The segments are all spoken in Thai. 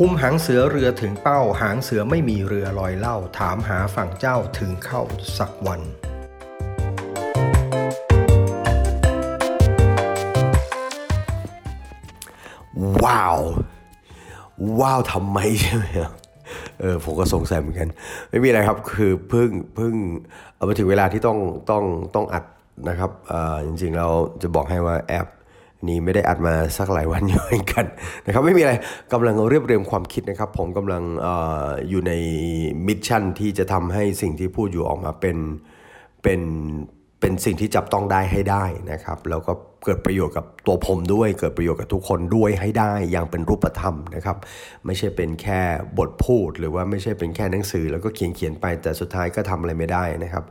คุมหางเสือเรือถึงเป้า หางเสือไม่มีเรือลอยเล่า ถามหาฝั่งเจ้าถึงเข้าสักวันว้าว ว้าวทำไมใช่ไหมเออผมก็สงสัยเหมือนกัน ไม่มีอะไรครับคือเพิ่งเพิ่งเอามาถึงเวลาที่ต้องต้องต้องอัดนะครับเอ่จริงๆเราจะบอกให้ว่าแอป นี้ไม่ได้อัดมาสักหลายวันอยู่เหมือนกันนะครับไม่มีอะไรกำลังเรียบเรียงความคิดนะครับ ผมกำลังออยู่ในมิชชั่นที่จะทำให้สิ่งที่พูดอยู่ออกมาเป็นเป็นเป็นสิ่งที่จับต้องได้ให้ได้นะครับ แล้วก็เกิดประโยชน์กับตัวผมด้วย เกิดประโยชน์กับทุกคนด้วยให้ได้อย่างเป็นรูปธรรมนะครับ ไม่ใช่เป็นแค่บทพูด หรือว่าไม่ใช่เป็นแค่หนังสือ แล้วก็เขียนเขียนไปแต่สุดท้ายก็ทำอะไรไม่ได้นะครับ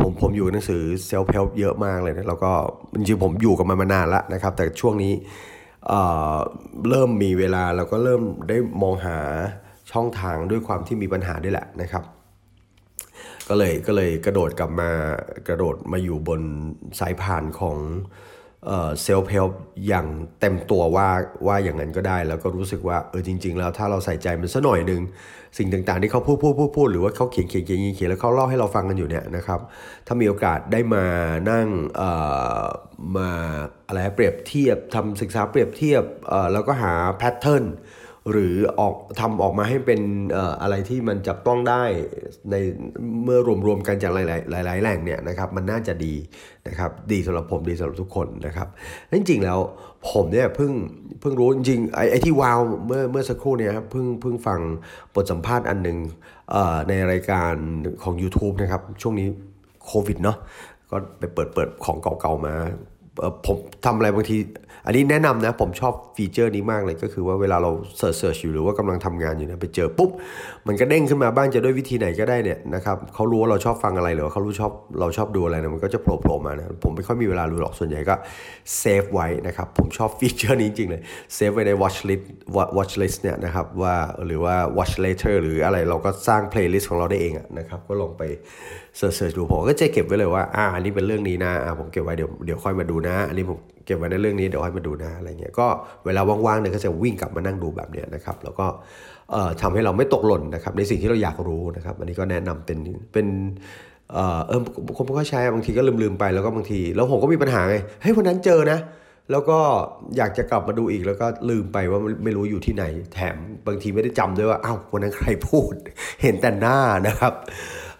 ผมผมอยู่กับหนังสือเซลฟ์เ l ลเยอะมากเลยนะแล้วก็จริงๆผมอยู่กับมันมานานแล้วนะครับ แต่ช่วงนี้เอ่อเริ่มมีเวลาแล้วก็เริ่มได้มองหาช่องทางด้วยความที่มีปัญหาด้วยแหละนะครับ ก็เลยก็เลยกระโดดกลับมากระโดดมาอยู่บนสายผ่านของ เซลฟ์เ l ลอย่างเต็มตัวว่าว่าอย่างนั้นก็ได้ แล้วก็รู้สึกว่าเออจริง ๆ แล้วถ้าเราใส่ใจมันสัหน่อยหนึ่งสิ่งต่างๆที่เขาพูดพูดพูดพูดหรือว่าเขาเขียนเขียนเขียนเขียนแล้วเขาเล่าให้เราฟังกันอยู่เนี่ยนะครับถ้ามีโอกาสได้มานั่งเอ่อมาอะไรเปรียบเทียบทำศึกษาเปรียบเทียบเอ่อแล้วก็หาแพทเทิร์น หรือออกทำออกมาให้เป็นอะไรที่มันจับต้องได้ในเมื่อรวมๆกันจากหลายๆหลายๆแหล่งเนี่ยนะครับมันน่าจะดีนะครับดีสำหรับผมดีสำหรับทุกคนนะครับจริงๆแล้วผมเนี่ยเพิ่งเพิ่งรู้จริงๆไอ้ไอที่วาวเมื่อเมื่อสักครู่เนี่ยครับเพิ่งเพิ่งฟังบทสัมภาษณ์อันหนึ่งในรายการของ YouTube นะครับช่วงนี้โควิดเนาะก็ไปเปิดเปิดของเก่าๆมาผมทำอะไรบางที อันนี้แนะนำนะผมชอบฟีเจอร์นี้มากเลยก็คือว่าเวลาเราเสิร์ชเสิร์ชอยู่หรือว่ากำลังทำงานอยู่นี่ยไปเจอปุ๊บ มันก็เด้งขึ้นมาบ้างจะด้วยวิธีไหนก็ได้เนี่ยนะครับเขารู้ว่าเราชอบฟังอะไรหรือว่าเขารู้ชอบเราชอบดูอะไรเนี่ยมันก็จะโผล่ๆมานะผมไม่ค่อยมีเวลาดูหรอกส่วนใหญ่ก็save ไว้นะครับผมชอบ feature นี้จริงเลย save ไว้ใน watch list watch list เนี่ยนะครับว่าหรือว่า watch later หรืออะไรเราก็สร้าง playlist ของเราได้เองนะครับก็ลองไป search ดูผมก็จะเก็บไว้เลยว่าอ่าอันนี้เป็นเรื่องนี้นะอ่าผมเก็บไว้เดี๋ยวเดี๋ยวค่อยมาดูนะ อันนี้ผม เก็บไว้ในเรื่องนี้เดี๋ยวค่อยมาดูนะอะไรเงี้ยก็เวลาว่างๆเนี่ยก็จะวิ่งกลับมานั่งดูแบบเนี้ยนะครับแล้วก็ทำให้เราไม่ตกหล่นนะครับในสิ่งที่เราอยากรู้นะครับอันนี้ก็แนะนำเป็นเป็นเออเออผมก็ใช้บางทีก็ลืมๆไปแล้วก็บางที แล้วผมก็มีปัญหาไงเฮ้ยวันนั้นเจอนะแล้วก็อยากจะกลับมาดูอีกแล้วก็ลืมไปว่าไม่รู้อยู่ที่ไหน แถมบางทีไม่ได้จำด้วยว่าอ้าววันนั้นใครพูด เห็นแต่หน้านะครับ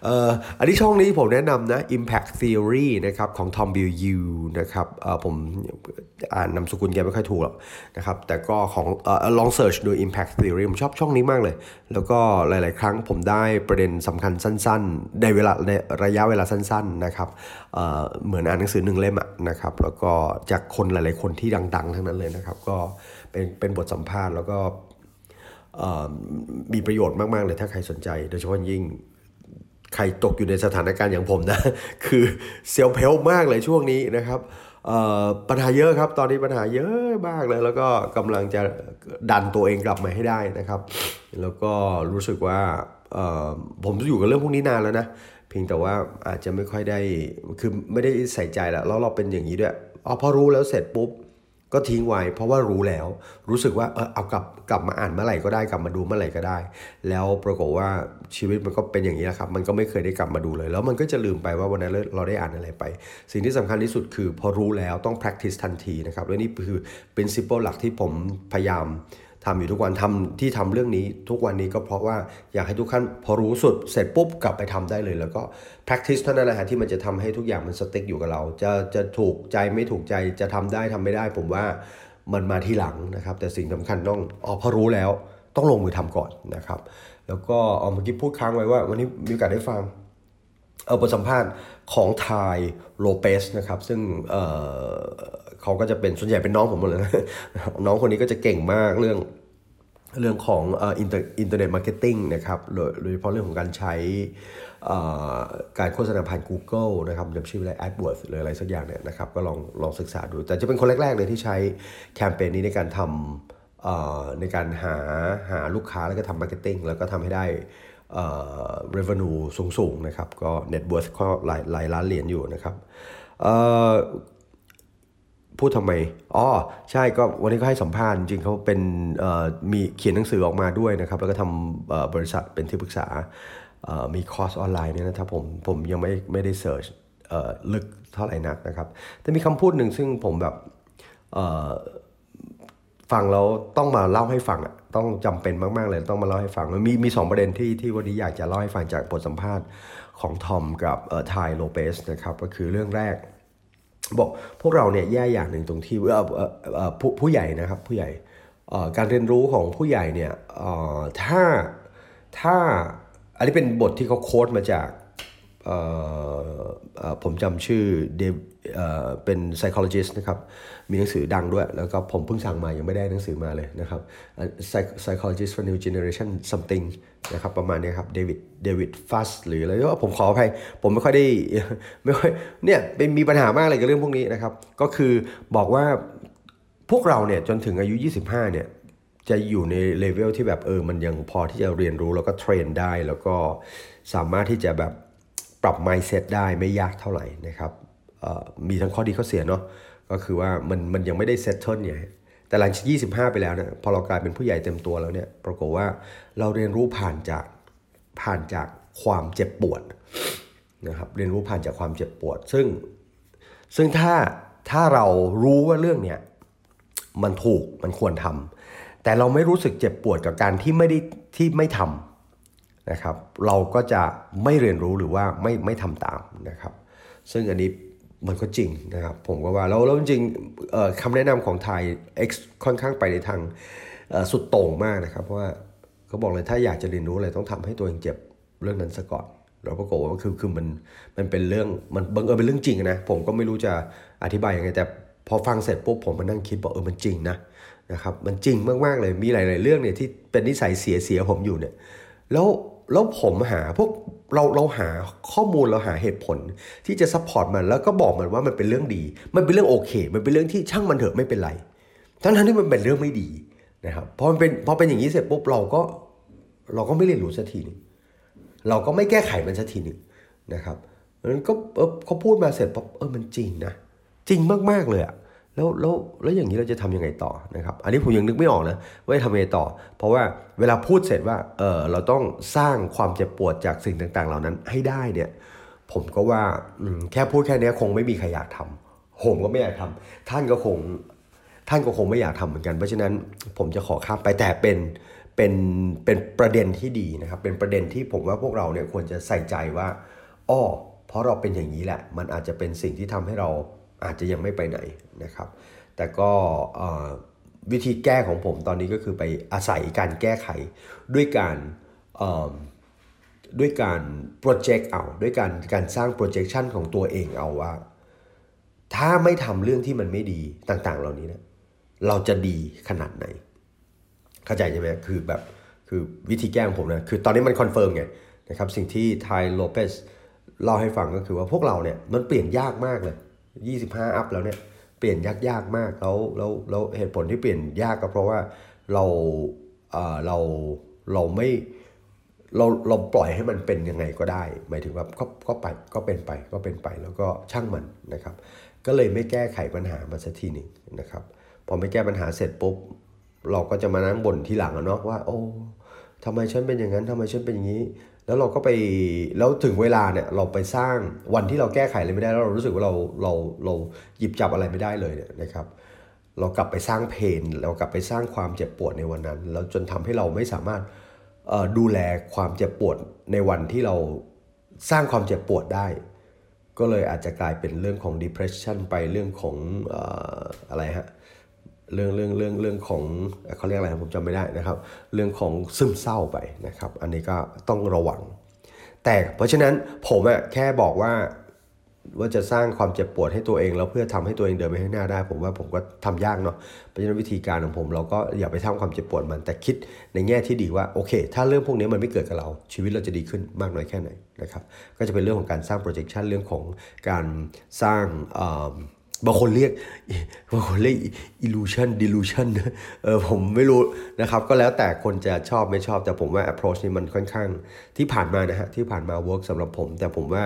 อ่ออันนี้ช่องนี้ผมแนะนำนะ Impact Theory นะครับของ Tom b i l l u นะครับเอ่อผมอ่านนามสกุลแกไม่ค่อยถูกหรอกนะครับแต่ก็ของเอ่อลองเสิร์ชดู Impact Theory ผมชอบช่องนี้มากเลย แล้วก็หลาย ๆ ครั้งผมได้ประเด็นสำคัญสั้น ๆ ในเวลาในระยะเวลาสั้น ๆ นะครับเอ่อเหมือนอ่านหนังสือหนึ่งเล่มอะนะครับแล้วก็จากคนหลาย ๆ คนที่ดัง ๆ ทั้งนั้นเลยนะครับก็เป็นเป็นบทสัมภาษณ์แล้วก็เอ่อมีประโยชน์มาก ๆ เลยถ้าใครสนใจ โดยเฉพาะยิ่ง ใครตกอยู่ในสถานการณ์อย่างผมนะ คือเซลล์เพลมากเลยช่วงนี้นะครับปัญหาเยอะครับ ตอนนี้ปัญหาเยอะมากเลย แล้วก็กำลังจะดันตัวเองกลับมาให้ได้นะครับ แล้วก็รู้สึกว่าผมอยู่กับเรื่องพวกนี้นานแล้วนะ เพียงแต่ว่าอาจจะไม่ค่อยได้ คือไม่ได้ใส่ใจแล้วแล้วเราเป็นอย่างนี้ด้วย อ๋อพอรู้แล้วเสร็จปุ๊บ ก็ทิ้งไว้เพราะว่ารู้แล้ว รู้สึกว่าเออเอากลับกลับมาอ่านเมื่อไหร่ก็ได้กลับมาดูเมื่อไหร่ก็ได้ แล้วปรากฏว่าชีวิตมันก็เป็นอย่างนี้แหละครับมันก็ไม่เคยได้กลับมาดูเลย แล้วมันก็จะลืมไปว่าวันนั้นเราได้อ่านอะไรไป สิ่งที่สำคัญที่สุดคือพอรู้แล้วต้อง practice ทันทีนะครับและนี่คือ principle หลักที่ผมพยายาม ทำอยู่ทุกวันทำที่ทำเรื่องนี้ทุกวันนี้ก็เพราะว่าอยากให้ทุกท่านพอรู้สุดเสร็จปุ๊บกลับไปทำได้เลย แล้วก็ practice เท่านั้นแหละฮะที่มันจะทำให้ทุกอย่างมันสติ๊กอยู่กับเรา จะจะถูกใจไม่ถูกใจจะทำได้ทำไม่ได้ ผมว่ามันมาที่หลังนะครับ แต่สิ่งสำคัญต้องอ๋อพอรู้แล้วต้องลงมือทำก่อนนะครับ แล้วก็เอาเมื่อกี้พูดค้างไว้ว่า วันนี้มีโอกาสได้ฟัง เออบทสัมภาษณ์ ของ Tai Lopez นะครับซึ่งเขาก็จะเป็นส่วนใหญ่เป็นน้องผมหมดเลยนะน้องคนนี้ก็จะเก่งมากเรื่องเรื่องของ inter internet marketing นะครับโดยเฉพาะเรื่องของการใช้การโฆษณาผ่าน Google นะครับจำชื่ออะไร AdWords หรืออะไรสักอย่างเนี่ยนะครับก็ลองลองศึกษาดู แต่จะเป็นคนแรก ๆ เลยที่ใช้แคมเปญนี้ในการทำในการหาหาลูกค้าแล้วก็ทำ marketing แล้วก็ทำให้ได้ revenue สูงๆนะครับก็ net worth ก็หลายหลายล้านเหรียญอยู่นะครับเอ่อพูดทำไม อ๋อ ใช่ ก็วันนี้ก็ให้สัมภาษณ์จริงเขาเป็นเอ่อมีเขียนหนังสือออกมาด้วยนะครับ แล้วก็ทำเอ่อบริษัทเป็นที่ปรึกษาเอ่อมีคอร์สออนไลน์เนี่ยนะครับผม ผมยังไม่ไม่ได้ search เอ่อลึกเท่าไหร่นักนะครับ แต่มีคำพูดหนึ่งซึ่งผมแบบเอ่อฟังแล้วต้องมาเล่าให้ฟังอะ ต้องจำเป็นมากๆเลยต้องมาเล่าให้ฟัง มันมีมีสองประเด็นที่ที่วันนี้อยากจะเล่าให้ฟังจากบทสัมภาษณ์ของทอมกับเอ่อไทโลเปสนะครับก็คือเรื่องแรก บอกพวกเราเนี่ยแย่อย่างหนึ่งตรงที่เอ่อเอ่อเอ่อผู้ผู้ใหญ่นะครับผู้ใหญ่เอ่อการเรียนรู้ของผู้ใหญ่เนี่ยเอ่อถ้าถ้าอันนี้เป็นบทที่เขาโค้ดมาจาก ผมจำชื่อเดฟเอ่อเป็น psychologist นะครับ มีหนังสือดังด้วย แล้วก็ผมเพิ่งสั่งมา ยังไม่ได้หนังสือมาเลยนะครับ psychologist for new generation something นะครับ ประมาณนี้ครับ David David Buss หรืออะไรก็ผมขออภัย ผมไม่ค่อยได้ ไม่ค่อย เนี่ยเป็นมีปัญหามากเลยกับเรื่องพวกนี้นะครับ ก็คือบอกว่าพวกเราเนี่ยจนถึงอายุ 25 เนี่ยจะอยู่ในเลเวลที่แบบเออ มันยังพอที่จะเรียนรู้แล้วก็ train ได้ แล้วก็สามารถที่จะแบบ ปรับ mindset ได้ไม่ยากเท่าไหร่นะครับมีทั้งข้อดีข้อเสียเนาะก็คือว่ามันมันยังไม่ได้ settle เนี่ยแต่หลังจาก25 ไปแล้วเนี่ยพอเรากลายเป็นผู้ใหญ่เต็มตัวแล้วเนี่ยปรากฏว่าเราเรียนรู้ผ่านจากผ่านจากความเจ็บปวดนะครับเรียนรู้ผ่านจากความเจ็บปวด ซึ่งซึ่งถ้าถ้าเรารู้ว่าเรื่องเนี้ยมันถูกมันควรทำแต่เราไม่รู้สึกเจ็บปวดกับการที่ไม่ได้ที่ไม่ทำ นะครับ เราก็จะไม่เรียนรู้หรือว่าไม่ไม่ทำตามนะครับ ซึ่งอันนี้มันก็จริงนะครับ ผมก็ว่าแล้วแล้วจริงคำแนะนำของไทย X ค่อนข้างไปในทางสุดโต่งมากนะครับ เพราะว่าเขาบอกเลยถ้าอยากจะเรียนรู้อะไรต้องทำให้ตัวเองเจ็บเรื่องนั้นซะก่อนเราปรากฏว่าคือคือมันมันเป็นเรื่องมันบังเอิญเป็นเรื่องจริงนะผมก็ไม่รู้จะอธิบายยังไงแต่พอฟังเสร็จปุ๊บผมมานั่งคิดบอกเออมันจริงนะนะครับมันจริงมากๆเลยมีหลาย ๆ เรื่องเนี่ยที่เป็นนิสัยเสียเสียผมอยู่เนี่ยแล้ว แล้วผมหาพวกเราเราหาข้อมูลเราหาเหตุผลที่จะ support มันแล้วก็บอกมันว่ามันเป็นเรื่องดี มันเป็นเรื่องโอเค มันเป็นเรื่องที่ช่างมันเถอะไม่เป็นไร ทั้งทั้งที่มันเป็นเรื่องไม่ดีนะครับพอมันเป็นพอเป็นอย่างนี้เสร็จปุ๊บเราก็เราก็ไม่เรียนรู้สักทีหนึงเราก็ไม่แก้ไขมันสักทีหนึ่งนะครับนั้นก็เออเขาพูดมาเสร็จปั๊บเออมันจริงนะจริงมากๆเลยอะ แล้วแล้วแล้วอย่างนี้เราจะทำยังไงต่อนะครับ อันนี้ผมยังนึกไม่ออกนะว่าจะทำยังไงต่อ เพราะว่าเวลาพูดเสร็จว่าเออเราต้องสร้างความเจ็บปวดจากสิ่งต่างๆ เหล่านั้นให้ได้เนี่ยผมก็ว่าแค่พูดแค่นี้คงไม่มีใครอยากทำผมก็ไม่อยากทำท่านก็คงท่านก็คงไม่อยากทำเหมือนกัน เพราะฉะนั้นผมจะขอข้ามไปแต่เป็นเป็นเป็นประเด็นที่ดีนะครับ เป็นประเด็นที่ผมว่าพวกเราเนี่ยควรจะใส่ใจว่าอ้อเพราะเราเป็นอย่างนี้แหละ มันอาจจะเป็นสิ่งที่ทำให้เรา อาจจะยังไม่ไปไหนนะครับ แต่ก็วิธีแก้ของผมตอนนี้ก็คือไปอาศัยการแก้ไขด้วยการด้วยการ project เอา ด้วยการการสร้าง projection ของตัวเองเอาว่า ถ้าไม่ทำเรื่องที่มันไม่ดีต่างๆ เหล่านี้นะเราจะดีขนาดไหน เข้าใจใช่ไหมคือแบบคือวิธีแก้ของผมนะคือตอนนี้มัน confirm ไงนะครับสิ่งที่ Tai Lopezเล่าให้ฟังก็คือว่าพวกเราเนี่ยมันเปลี่ยนยากมากเลย 25อัพแล้วเนี่ยเปลี่ยนยากยากมากแล้วแล้วแล้วเหตุผลที่เปลี่ยนยากก็เพราะว่าเราเออเราเราไม่เราเราปล่อยให้มันเป็นยังไงก็ได้ หมายถึงว่าก็ก็ไปก็เป็นไปก็เป็นไปแล้วก็ช่างมันนะครับ ก็เลยไม่แก้ไขปัญหามันสักทีหนึ่งนะครับ พอไม่แก้ปัญหาเสร็จปุ๊บเราก็จะมานั่งบ่นทีหลังอะเนาะว่า โอ้ทำไมฉันเป็นอย่างนั้นทำไมฉันเป็นอย่างนี้ แล้วเราก็ไปแล้วถึงเวลาเนี่ยเราไปสร้างวันที่เราแก้ไขอะไรไม่ได้แล้วเรารู้สึกว่าเราเราเราหยิบจับอะไรไม่ได้เลยเนี่ยนะครับ เรากลับไปสร้างเพนเรากลับไปสร้างความเจ็บปวดในวันนั้นแล้วจนทำให้เราไม่สามารถดูแลความเจ็บปวดในวันที่เราสร้างความเจ็บปวดได้ ก็เลยอาจจะกลายเป็นเรื่องของ depression ไปเรื่องของอออะไรฮะ เรื่องเรื่องเรื่องเรื่องของเขาเรียกอะไรผมจำไม่ได้นะครับ เรื่องของซึมเศร้าไปนะครับ อันนี้ก็ต้องระวัง แต่เพราะฉะนั้นผมอะแค่บอกว่าว่าจะสร้างความเจ็บปวดให้ตัวเองแล้วเพื่อทำให้ตัวเองเดินไปข้างหน้าได้ ผมว่าผมก็ทำยากเนาะเพราะฉะนั้นวิธีการของผมเราก็อย่าไปทำความเจ็บปวดมันแต่คิดในแง่ที่ดีว่าโอเค ถ้าเรื่องพวกนี้มันไม่เกิดกับเรา ชีวิตเราจะดีขึ้นมากน้อยแค่ไหนนะครับก็จะเป็นเรื่องของการสร้าง projection เรื่องของการสร้างเบางคนเรียกบางคนเรียก illusion delusion เออผมไม่รู้นะครับ ก็แล้วแต่คนจะชอบไม่ชอบ แต่ผมว่า approach นี้มันค่อนข้างที่ผ่านมานะฮะ ที่ผ่านมา work สำหรับผม แต่ผมว่า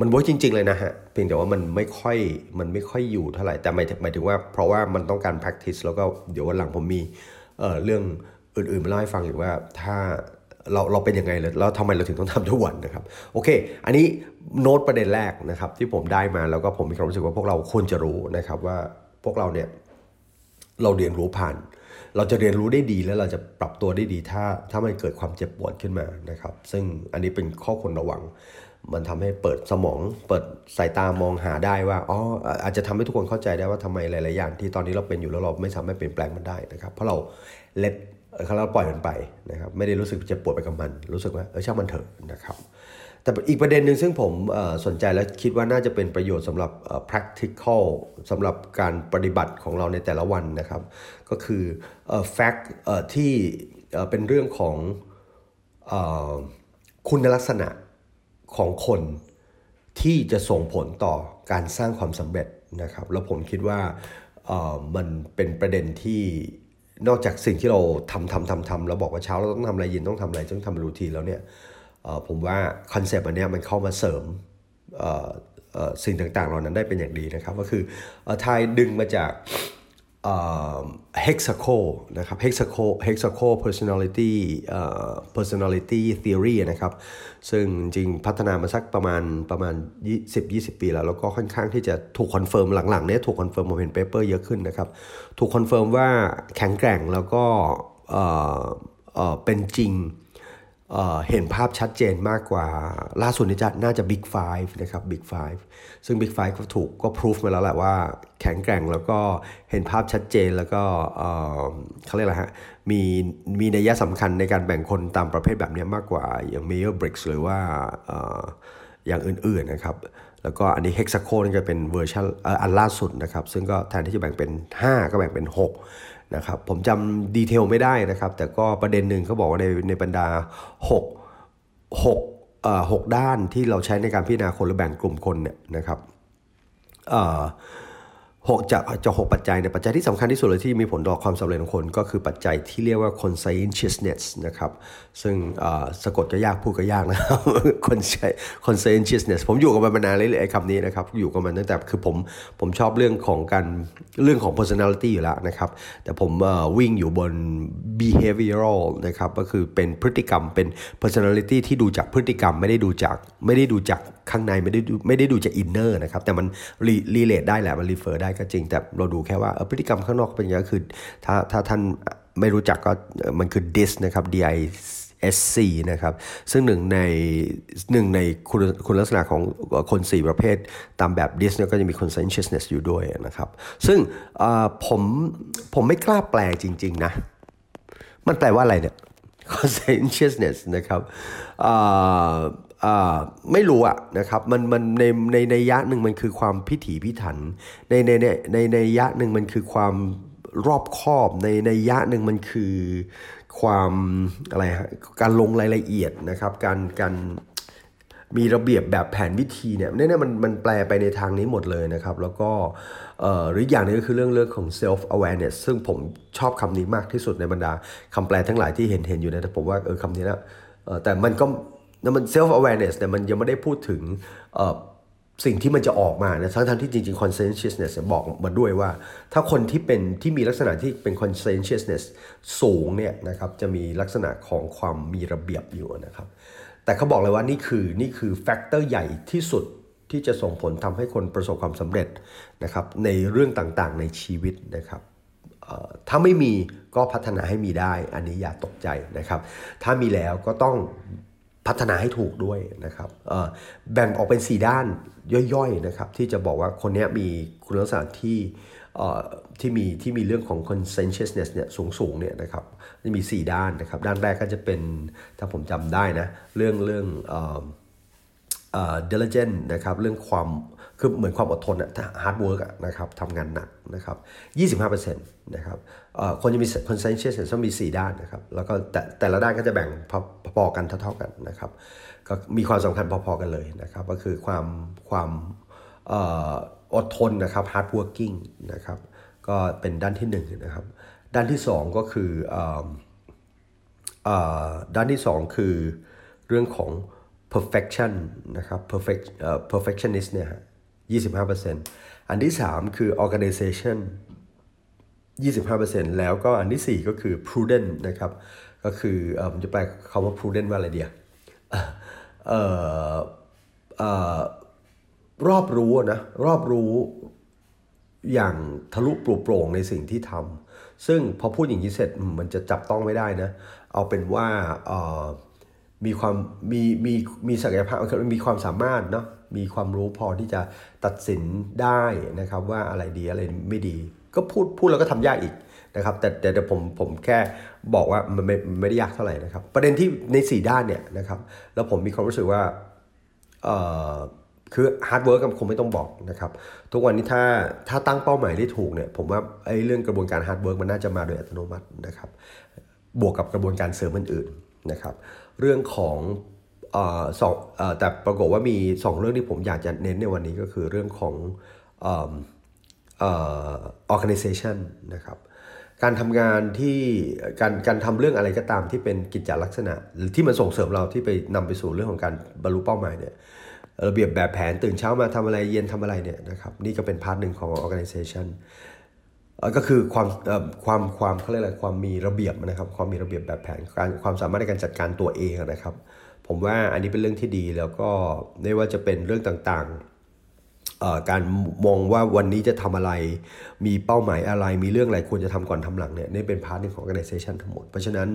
มันเวิร์กจริง ๆ เลยนะฮะ เพียงแต่ว่ามันไม่ค่อยมันไม่ค่อยอยู่เท่าไหร่ แต่หมายหมายถึงว่าเพราะว่ามันต้องการ practice แล้วก็เดี๋ยววันหลังผมมีเออเรื่องอื่นๆมาเล่าให้ฟังหรือว่าถ้า เราเราเป็นยังไงเลยแล้วทำไมเราถึงต้องทำทุกวันนะครับโอเค อันนี้โน้ตประเด็นแรกนะครับที่ผมได้มาแล้วก็ผมมีความรู้สึกว่าพวกเราควรจะรู้นะครับว่าพวกเราเนี่ยเราเรียนรู้ผ่าน เราจะเรียนรู้ได้ดีแล้วเราจะปรับตัวได้ดีถ้าถ้ามันเกิดความเจ็บปวดขึ้นมานะครับ ซึ่งอันนี้เป็นข้อควรระวัง มันทำให้เปิดสมอง เปิดสายตามองหาได้ว่าอ๋ออาจจะทำให้ทุกคนเข้าใจได้ว่าทำไมหลาย ๆ อย่างที่ตอนนี้เราเป็นอยู่แล้วเราไม่สามารถเปลี่ยนแปลงมันได้นะครับ เพราะเราเล็ด เราปล่อยมันไปนะครับไม่ได้รู้สึกเจ็บปวดไปกับมัน รู้สึกว่าเออช่างมันเถอะนะครับแต่อีกประเด็นหนึ่งซึ่งผมสนใจและคิดว่าน่าจะเป็นประโยชน์สำหรับ practical สำหรับการปฏิบัติของเราในแต่ละวันนะครับ ก็คือ fact ที่เป็นเรื่องของคุณลักษณะของคนที่จะส่งผลต่อการสร้างความสำเร็จนะครับ แล้วผมคิดว่ามันเป็นประเด็นที่ นอกจากสิ่งที่เราทำทำทำทำแล้วบอกว่าเช้าเราต้องทำอะไรเย็นต้องทำอะไรต้องทำรูทีนแล้วเนี่ยผมว่าคอนเซปต์อันนี้มันเข้ามาเสริมสิ่งต่างๆ เหล่านั้นได้เป็นอย่างดีนะครับ ก็คือทายดึงมาจาก hexaco นะครับ hexaco hexaco personality personality theory นะครับ ซึ่งจริงพัฒนามาสักประมาณประมาณ 10-20 ปีแล้ว แล้วก็ค่อนข้างที่จะถูก confirm หลังๆเนี้ยถูก confirm ผมเห็น paper เยอะขึ้นนะครับ ถูก confirm ว่าแข็งแกร่งแล้วก็เป็นจริง เห็นภาพชัดเจนมากกว่า ล่าสุดนี้จะน่าจะ Big Five นะครับ Big Five ซึ่ง Big Five ก็ถูกก็พิสูจน์มาแล้วแหละว่าแข็งแกร่งแล้วก็เห็นภาพชัดเจนแล้วก็เขาเรียกอะไรฮะมีมีนัยสำคัญในการแบ่งคนตามประเภทแบบนี้มากกว่า อย่าง Myers Briggs หรือว่าอย่างอื่นๆนะครับ แล้วก็อันนี้ Hexaco นี่จะเป็นเวอร์ชันอันล่าสุดนะครับ ซึ่งก็แทนที่จะแบ่งเป็น 5 ก็แบ่งเป็น 6 นะครับผมจำดีเทลไม่ได้นะครับ แต่ก็ประเด็นหนึ่งเขาบอกว่าในในบรรดา 6 6เอ่อ6ด้านที่เราใช้ในการพิจารณาคนและแบ่งกลุ่มคนเนี่ยนะครับเอ่อ หกจะจะหกปัจจัยในปัจจัยที่สำคัญที่สุดเลยที่มีผลต่อความสำเร็จของคน ก็คือปัจจัยที่เรียกว่า conscientiousness นะครับ ซึ่งสะกดก็ยากพูดก็ยากนะครับ conscientiousness ผมอยู่กับมันมานานเลยไอ้คำนี้นะครับ อยู่กับมันตั้งแต่คือผมผมชอบเรื่องของการเรื่องของ personality อยู่แล้วนะครับ แต่ผมวิ่งอยู่บน behavioral นะครับ ก็คือเป็นพฤติกรรมเป็น personality ที่ดูจากพฤติกรรมไม่ได้ดูจากไม่ได้ดูจาก ข้างในไม่ได้ดูไม่ได้ดูจาก inner นะครับ แต่มัน relate ได้แหละ มัน refer ได้ก็จริง แต่เราดูแค่ว่าพฤติกรรมข้างนอกเป็นยังไงคือ ถ้าถ้าท่านไม่รู้จักก็มันคือ dis นะครับ di SC นะครับ ซึ่งหนึ่งในหนึ่งในคุณคุณลักษณะของคน4ประเภทตามแบบ DIS เนี่ยก็จะมี conscientiousness อยู่ด้วยนะครับ ซึ่งผมผมไม่กล้าแปลจริง ๆ นะ มันแปลว่าอะไรเนี่ย conscientiousness นะครับ ไม่รู้อะนะครับมันมันในในในยะหนึ่งมันคือความพิถีพิถัน ในในในในในยะหนึ่งมันคือความรอบคอบในในยะหนึ่งมันคือความอะไรฮะการลงรายละเอียดนะครับ การการมีระเบียบแบบแผนวิธีเนี่ยเนี่ยมันมันแปลไปในทางนี้หมดเลยนะครับ แล้วก็หรืออย่างนึงก็คือเรื่องเรื่องของ self awareness ซึ่งผมชอบคำนี้มากที่สุดในบรรดาคำแปลทั้งหลายที่เห็นเห็นอยู่นะแต่ผมว่าเออคำนี้นะแต่มันก็ นั่นมัน self awareness แต่มันยังไม่ได้พูดถึงสิ่งที่มันจะออกมานะทั้งทั้งที่จริงๆ conscientiousness บอกมาด้วยว่า ถ้าคนที่เป็นที่มีลักษณะที่เป็น conscientiousness สูงเนี่ยนะครับจะมีลักษณะของความมีระเบียบอยู่นะครับ แต่เขาบอกเลยว่านี่คือนี่คือแฟกเตอร์ใหญ่ที่สุดที่จะส่งผลทำให้คนประสบความสำเร็จนะครับในเรื่องต่างๆในชีวิตนะครับถ้าไม่มีก็พัฒนาให้มีได้ อันนี้อย่าตกใจนะครับ ถ้ามีแล้วก็ต้อง พัฒนาให้ถูกด้วยนะครับแบ่งออกเป็น 4 ด้านย่อยๆนะครับที่จะบอกว่าคนนี้มีคุณลักษณะที่ที่มีที่มีเรื่องของ conscientiousness เนี่ยสูงสูงเนี่ยนะครับจะมี 4 ด้านนะครับ ด้านแรกก็จะเป็นถ้าผมจำได้นะเรื่องเรื่องเอ่อ diligent นะครับเรื่องความคือเหมือนความอดทนอะ hard work อะนะครับทำงานหนักนะครับ 25%นะครับ คนจะมี conscientious ต้องมี 4 ด้านนะครับ แล้วก็แต่แต่ละด้านก็จะแบ่งพอๆกันเท่าๆกันนะครับ ก็มีความสำคัญพอๆกันเลยนะครับ ก็คือความความอดทนนะครับ hard working นะครับ ก็เป็นด้านที่1นนะครับ ด้านที่ 2 ก็คืออด้านที่ 2 คือเรื่องของ perfection นะครับ perfect perfectionist เนี่ยฮะ25%อันที่ 3 คือ organization 25%แล้วก็อันที่ 4 ก็คือ prudent นะครับ ก็คือเอ่อผมจะแปลคำว่า prudent ว่าอะไรเดียวเอ่อเอ่อรอบรู้นะรอบรู้อย่างทะลุปลุกโปร่งในสิ่งที่ทำซึ่งพอพูดอย่างนี้เสร็จมมันจะจับต้องไม่ได้นะ เอาเป็นว่าเอ่อ มีความมีมีมีศักยภาพมีความสามารถเนาะมีความรู้พอที่จะตัดสินได้นะครับว่าอะไรดีอะไรไม่ดี ก็พูดพูดแล้วก็ทำยากอีกนะครับแต่แต่แต่ผมผมแค่บอกว่ามันไม่ไม่ได้ยากเท่าไหร่นะครับ ประเด็นที่ใน 4 ด้านเนี่ยนะครับแล้วผมมีความรู้สึกว่าเอ่อคือ hard work คงไม่ต้องบอกนะครับ ทุกวันนี้ถ้าถ้าตั้งเป้าหมายได้ถูกเนี่ยผมว่าไอ้เรื่องกระบวนการ hard work มันน่าจะมาโดยอัตโนมัตินะครับ บวกกับกระบวนการเสริมอื่นๆนะครับ เรื่องของอสองอแต่ปรากฏว่ามี 2 เรื่องที่ผมอยากจะเน้นในวันนี้ก็คือเรื่องของออ organization นะครับการทำงานที่การการทำเรื่องอะไรก็ตามที่เป็นกิจจลักษณะหรือที่มันส่งเสริมเราที่ไปนำไปสู่เรื่องของการบรรลุเป้าหมายเนี่ยระเบียบแบบแผนตื่นเช้ามาทำอะไรเย็นทำอะไรเนี่ยนะครับนี่ก็เป็นพาร์ทหนึ่งของ organization ก็คือความความความเขาเรียกอะไรความมีระเบียบนะครับ ความมีระเบียบแบบแผนการความสามารถในการจัดการตัวเองนะครับ ผมว่าอันนี้เป็นเรื่องที่ดีแล้วก็ไม่ว่าจะเป็นเรื่องต่างๆการมองว่าวันนี้จะทำอะไร มีเป้าหมายอะไร มีเรื่องอะไรควรจะทำก่อนทำหลังเนี่ยนี่เป็น part หนึ่งของ organization ทั้งหมด เพราะฉะนั้น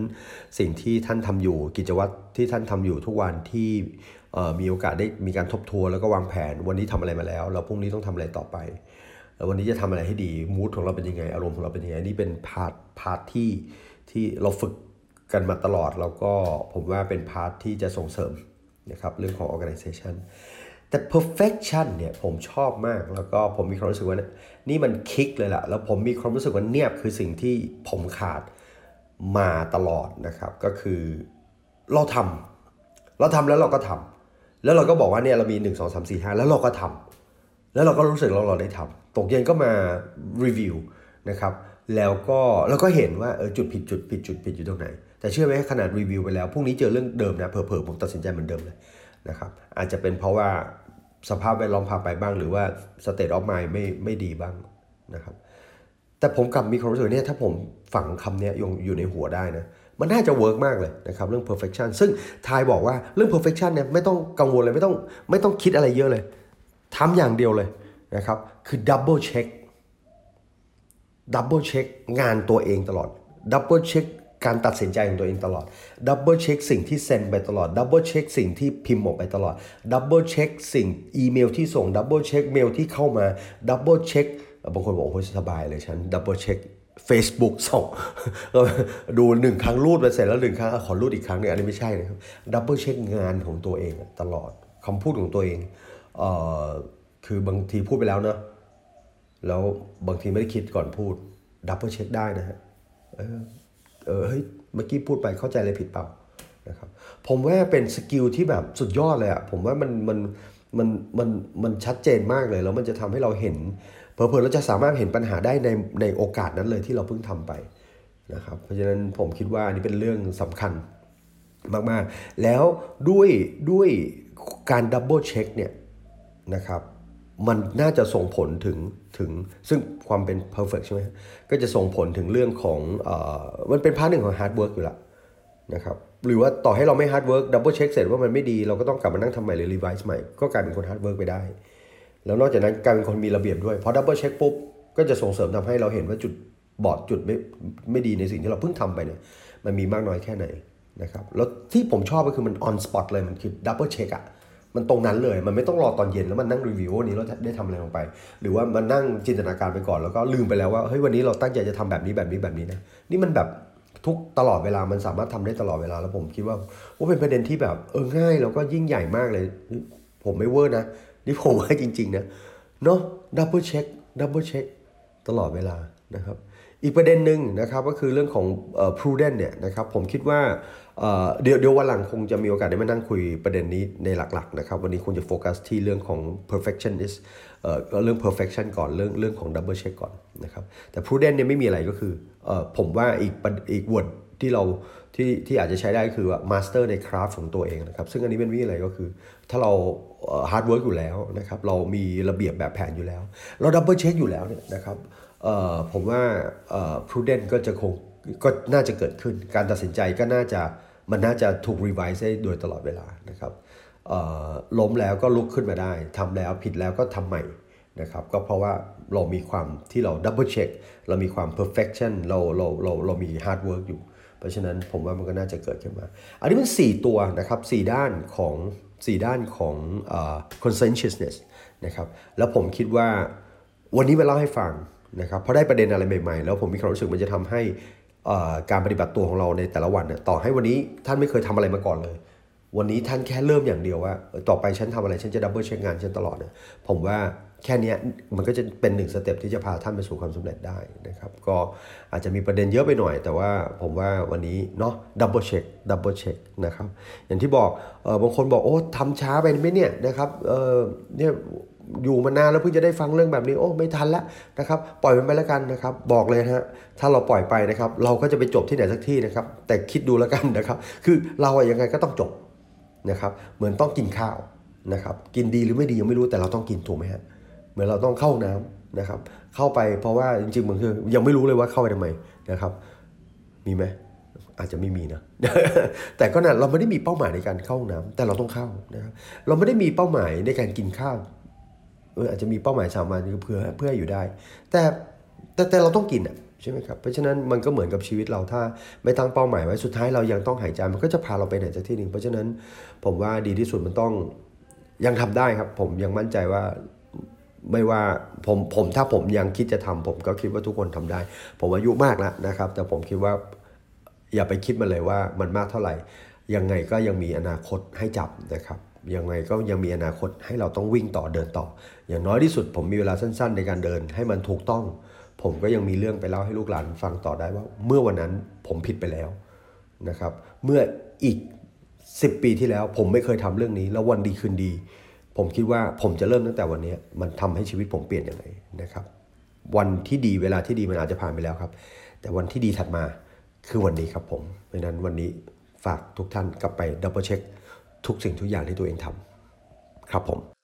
สิ่งที่ท่านทำอยู่กิจวัตรที่ท่านทำอยู่ทุกวันที่มีโอกาสได้มีการทบทวนแล้วก็วางแผน วันนี้ทำอะไรมาแล้ว แล้วพรุ่งนี้ต้องทำอะไรต่อไป วันนี้จะทำอะไรให้ดี mood ของเราเป็นยังไง อารมณ์ของเราเป็นยังไง นี่เป็น part part ที่ที่เราฝึกกันมาตลอด แล้วก็ผมว่าเป็น part ที่จะส่งเสริมนะครับเรื่องของ organization แต่ perfection เนี่ยผมชอบมากแล้วก็ผมมีความรู้สึกว่านี่มันคลิกเลยล่ะ แล้วผมมีความรู้สึกว่าเนี่ยคือสิ่งที่ผมขาดมาตลอดนะครับ ก็คือเราทำเราทำแล้วเราก็ทำแล้วเราก็บอกว่าเนี่ยเรามี 1 2 3 4 5 แล้วเราก็ทำ แล้วเราก็รู้สึกเราเราได้ทำตกเย็นก็มารีวิวนะครับแล้วก็แล้วก็เห็นว่าเออจุดผิดจุดผิดจุดผิดอยู่ตรงไหน แต่เชื่อไหมขนาดรีวิวไปแล้วพรุ่งนี้เจอเรื่องเดิมนะเผลอๆผมตัดสินใจเหมือนเดิมเลยนะครับอาจจะเป็นเพราะว่าสภาพแวดล้อมพาไปบ้าง หรือว่าสเต t ออฟม n ไม่ไม่ดีบ้างนะครับแต่ผมกลับมีความรู้สึกเนี่ยถ้าผมฝังคำเนี้ยอยู่อยู่ในหัวได้นะมันน่าจะ work มากเลยนะครับเรื่อง perfection ซึ่งทายบอกว่าเรื่อง perfection เนี่ยไม่ต้องกังวลเลยไม่ต้องไม่ต้องคิดอะไรเยอะเลย ทำอย่างเดียวเลยนะครับ คือ double check double check งานตัวเองตลอด double check การตัดสินใจของตัวเองตลอด double check สิ่งที่เซ็นไปตลอด double check สิ่งที่พิมพ์ออกไปตลอด double check สิ่งอีเมลที่ส่ง double check เมลที่เข้ามา double check บางคนบอกโอ้ยสบายเลยฉัน double check Facebook ส่งดูหนึ่งครั้งรูดไปเสร็จแล้วหนึ่งครั้งขอรูดอีกครั้งเนี่ยอันนี้ไม่ใช่นะครับ double check งานของตัวเองตลอดคำพูดของตัวเอง เอ่อคือบางทีพูดไปแล้วเนอะแล้วบางทีไม่ได้คิดก่อนพูด double check ได้นะฮะเออเออเฮ้ยเมื่อกี้พูดไปเข้าใจอะไรผิดเปล่านะครับผมว่าเป็น skill ที่แบบสุดยอดเลยอะผมว่ามันมันมันมันมันชัดเจนมากเลยแล้วมันจะทำให้เราเห็นเผลอๆเราจะสามารถเห็นปัญหาได้ในในโอกาสนั้นเลยที่เราเพิ่งทำไปนะครับเพราะฉะนั้นผมคิดว่านนี้เป็นเรื่องสำคัญมากๆ แล้วด้วยด้วยการ double check เนี่ย นะครับมันน่าจะส่งผลถึงถึงซึ่งความเป็น perfect ใช่ไหมก็จะส่งผลถึงเรื่องของเอ่อมันเป็น part หนึ่งของ hard work อยู่แล้วนะครับหรือว่าต่อให้เราไม่ hard work double check เสร็จว่ามันไม่ดีเราก็ต้องกลับมานั่งทำใหม่หรือ revise ใหม่ ก็กลายเป็นคน hard work ไปได้ แล้วนอกจากนั้นกลายเป็นคนมีระเบียบด้วยพอ double check ปุ๊บก็จะส่งเสริมทำให้เราเห็นว่าจุดบอดจุดไม่ไม่ดีในสิ่งที่เราเพิ่งทำไปเนี่ยมันมีมากน้อยแค่ไหนนะครับแล้วที่ผมชอบก็คือมัน on spot เลยมันคือ double check อะ มันตรงนั้นเลย มันไม่ต้องรอตอนเย็นแล้วมันนั่งรีวิววันนี้เราได้ทำอะไรลงไป หรือว่ามันนั่งจินตนาการไปก่อนแล้วก็ลืมไปแล้วว่าเฮ้ยวันนี้เราตั้งใจจะทำแบบนี้แบบนี้แบบนี้นะนี่มันแบบทุกตลอดเวลามันสามารถทำได้ตลอดเวลาแล้วผมคิดว่าว่าเป็นประเด็นที่แบบเออง่ายแล้วก็ยิ่งใหญ่มากเลย ผมไม่ over นะ นี่ผมว่าจริง ๆ นะเนาะ double check double check ตลอดเวลานะครับ อีกประเด็นหนึ่งนะครับก็คือเรื่องของเอ่อ prudent เนี่ยนะครับผมคิดว่า เดี๋ยวเดี๋ยววันหลังคงจะมีโอกาสได้มานั่งคุยประเด็นนี้ในหลักๆนะครับ วันนี้คงจะโฟกัสที่เรื่องของ perfectionist เอ่อเรื่อง perfection ก่อนเรื่องเรื่องของ double check ก่อนนะครับ แต่ prudent เนี่ยไม่มีอะไรก็คือเอ่อผมว่าอีกอีก word ที่เราที่ที่อาจจะใช้ได้คือว่า master ใน craft ของตัวเองนะครับ ซึ่งอันนี้เป็นวิธีอะไรก็คือ ถ้าเรา hard work อยู่แล้วนะครับ เรามีระเบียบแบบแผนอยู่แล้ว เรา double check อยู่แล้วเนี่ยนะครับเอ่อผมว่าเอ่อ prudent ก็จะคงก็น่าจะเกิดขึ้นการตัดสินใจก็น่าจะ มันน่าจะถูก revise ได้โดยตลอดเวลานะครับล้มแล้วก็ลุกขึ้นมาได้ทำแล้วผิดแล้วก็ทำใหม่นะครับก็เพราะว่าเรามีความที่เรา double check เรามีความ perfection เราเราเราเรามี hard work อยู่ เพราะฉะนั้นผมว่ามันก็น่าจะเกิดขึ้นมา อันนี้มัน 4 ตัวนะครับ4ด้านของ 4 ด้านของเอ่อ conscientiousness นะครับแล้วผมคิดว่าวันนี้มาเล่าให้ฟังนะครับเพราะได้ประเด็นอะไรใหม่ๆ แล้วผมมีความรู้สึกมันจะทำให้ การปฏิบัติตัวของเราในแต่ละวันเนี่ยต่อให้วันนี้ท่านไม่เคยทำอะไรมาก่อนเลย วันนี้ท่านแค่เริ่มอย่างเดียวว่า ต่อไปฉันทำอะไรฉันจะ double check งานฉันตลอดเนี่ยผมว่าแค่นี้มันก็จะเป็นหนึ่ง step ที่จะพาท่านไปสู่ความสำเร็จได้นะครับ ก็อาจจะมีประเด็นเยอะไปหน่อย แต่ว่าผมว่าวันนี้เนาะ double check double check นะครับอย่างที่บอกเออบางคนบอกโอ้ทำช้าไปไหมเนี่ยนะครับเออเนี่ย อยู่มานานแล้วเพิ่งจะได้ฟังเรื่องแบบนี้โอ้ไม่ทันแล้วนะครับปล่อยมันไปแล้วกันนะครับ บอกเลยฮะถ้าเราปล่อยไปนะครับ เราก็จะไปจบที่ไหนสักที่นะครับ แต่คิดดูแล้วกันนะครับ คือเราอะยังไงก็ต้องจบนะครับ เหมือนต้องกินข้าวนะครับ กินดีหรือไม่ดียังไม่รู้แต่เราต้องกินถูกไหมฮะเหมือนเราต้องเข้าน้ำนะครับ เข้าไปเพราะว่าจริงๆมันคือยังไม่รู้เลยว่าเข้าไปทำไมนะครับ มีไหมอาจจะไม่มีนะ แต่ก็นะเราไม่ได้มีเป้าหมายในการเข้าห้องน้ำแต่เราต้องเข้านะครับ เราไม่ได้มีเป้าหมายในการกินข้าว อาจจะมีเป้าหมายสามัญคือเพื่อเพื่ออยู่ได้ แต่แต่แต่เราต้องกินอะใช่ไหมครับเพราะฉะนั้นมันก็เหมือนกับชีวิตเราถ้าไม่ตั้งเป้าหมายไว้สุดท้ายเรายังต้องหายใจมันก็จะพาเราไปไหนสักที่หนึ่งเพราะฉะนั้นผมว่าดีที่สุดมันต้องยังทำได้ครับ ผมยังมั่นใจว่าไม่ว่าผมผมถ้าผมยังคิดจะทำผมก็คิดว่าทุกคนทำได้ ผมอายุมากแล้วนะครับ แต่ผมคิดว่าอย่าไปคิดมาเลยว่ามันมากเท่าไหร่ ยังไงก็ยังมีอนาคตให้จับนะครับ ยังไงก็ยังมีอนาคตให้เราต้องวิ่งต่อเดินต่อ อย่างน้อยที่สุดผมมีเวลาสั้น ๆ ในการเดินให้มันถูกต้อง ผมก็ยังมีเรื่องไปเล่าให้ลูกหลานฟังต่อได้ว่า เมื่อวันนั้นผมผิดไปแล้วนะครับ เมื่ออีก 10 ปีที่แล้ว ผมไม่เคยทำเรื่องนี้ แล้ววันดีคืนดี ผมคิดว่าผมจะเริ่มตั้งแต่วันนี้มันทำให้ชีวิตผมเปลี่ยนยังไงนะครับ วันที่ดีเวลาที่ดีมันอาจจะผ่านไปแล้วครับ แต่วันที่ดีถัดมาคือวันนี้ครับผมเพราะนั้นวันนี้ฝากทุกท่านกลับไป double check ทุกสิ่งทุกอย่างที่ตัวเองทำครับผม